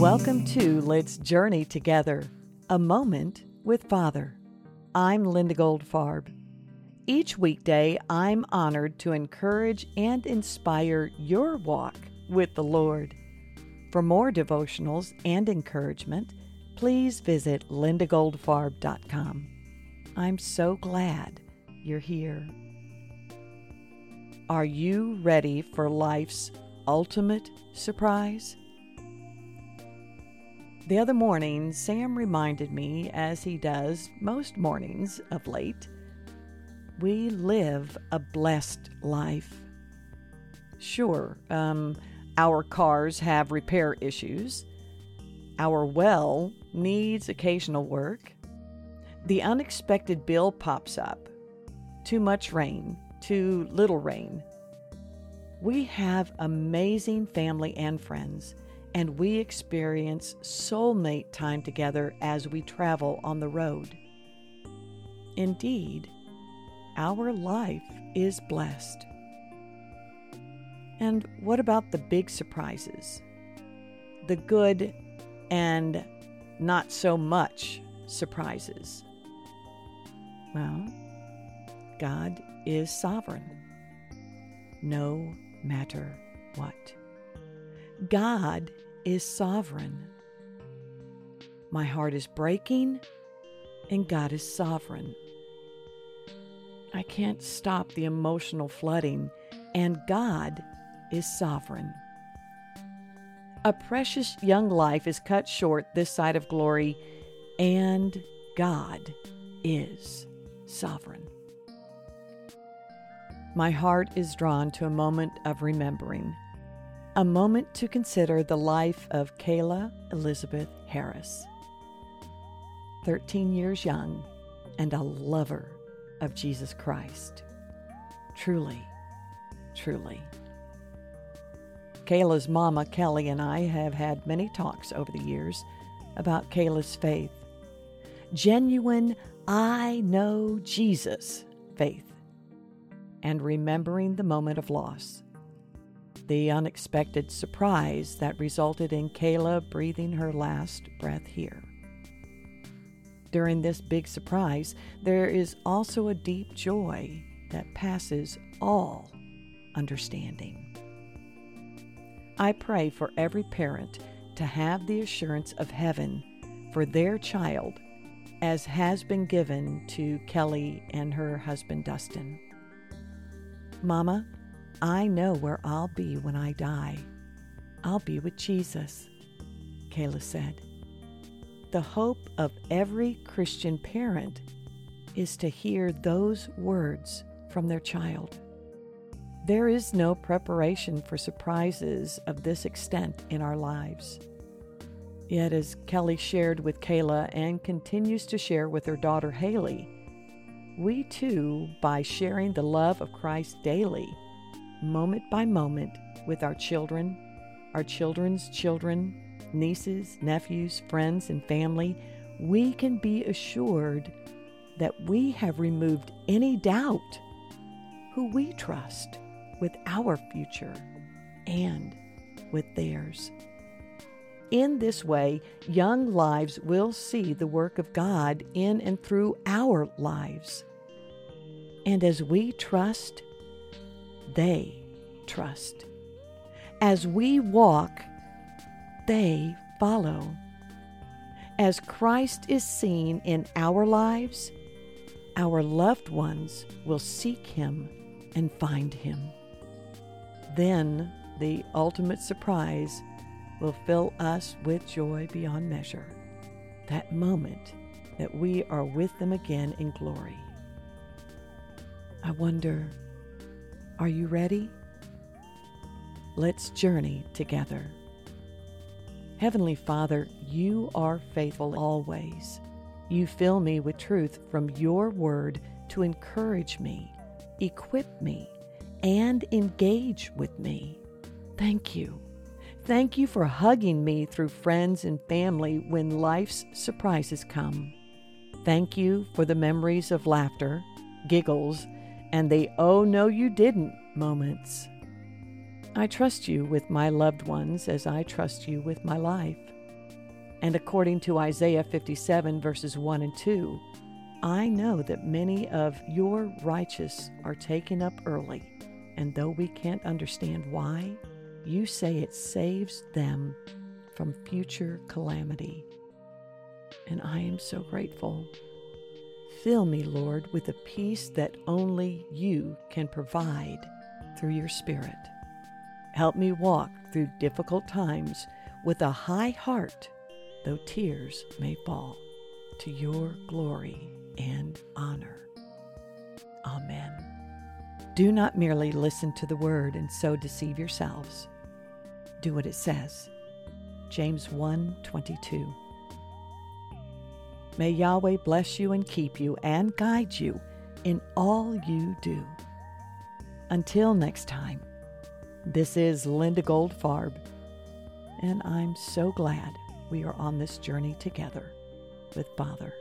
Welcome to Let's Journey Together, a moment with Father. I'm Linda Goldfarb. Each weekday, I'm honored to encourage and inspire your walk with the Lord. For more devotionals and encouragement, please visit lindagoldfarb.com. I'm so glad you're here. Are you ready for life's ultimate surprise? The other morning, Sam reminded me, as he does most mornings of late, we live a blessed life. Sure, um, our cars have repair issues. Our well needs occasional work. The unexpected bill pops up. Too much rain, too little rain. We have amazing family and friends and we experience soulmate time together as we travel on the road. Indeed, our life is blessed. And what about the big surprises? The good and not so much surprises? Well, God is sovereign, no matter what. God is sovereign. My heart is breaking, and God is sovereign. I can't stop the emotional flooding, and God is sovereign. A precious young life is cut short this side of glory, and God is sovereign. My heart is drawn to a moment of remembering a moment to consider the life of Kayla Elizabeth Harris. 13 years young and a lover of Jesus Christ. Truly, truly. Kayla's mama, Kelly, and I have had many talks over the years about Kayla's faith. Genuine, I know Jesus faith. And remembering the moment of loss the unexpected surprise that resulted in Kayla breathing her last breath here. During this big surprise, there is also a deep joy that passes all understanding. I pray for every parent to have the assurance of heaven for their child, as has been given to Kelly and her husband Dustin. Mama, I know where I'll be when I die. I'll be with Jesus, Kayla said. The hope of every Christian parent is to hear those words from their child. There is no preparation for surprises of this extent in our lives. Yet, as Kelly shared with Kayla and continues to share with her daughter Haley, we too, by sharing the love of Christ daily, moment by moment with our children, our children's children, nieces, nephews, friends, and family, we can be assured that we have removed any doubt who we trust with our future and with theirs. In this way, young lives will see the work of God in and through our lives. And as we trust they trust. As we walk, they follow. As Christ is seen in our lives, our loved ones will seek him and find him. Then the ultimate surprise will fill us with joy beyond measure. That moment that we are with them again in glory. I wonder are you ready? Let's journey together. Heavenly Father, you are faithful always. You fill me with truth from your word to encourage me, equip me, and engage with me. Thank you. Thank you for hugging me through friends and family when life's surprises come. Thank you for the memories of laughter, giggles, and the oh no you didn't moments. I trust you with my loved ones as I trust you with my life. And according to Isaiah 57, verses 1 and 2, I know that many of your righteous are taken up early, and though we can't understand why, you say it saves them from future calamity. And I am so grateful. Fill me, Lord, with a peace that only you can provide through your Spirit. Help me walk through difficult times with a high heart, though tears may fall, to your glory and honor. Amen. Do not merely listen to the word and so deceive yourselves. Do what it says. James 1 22. May Yahweh bless you and keep you and guide you in all you do. Until next time, this is Linda Goldfarb, and I'm so glad we are on this journey together with Father.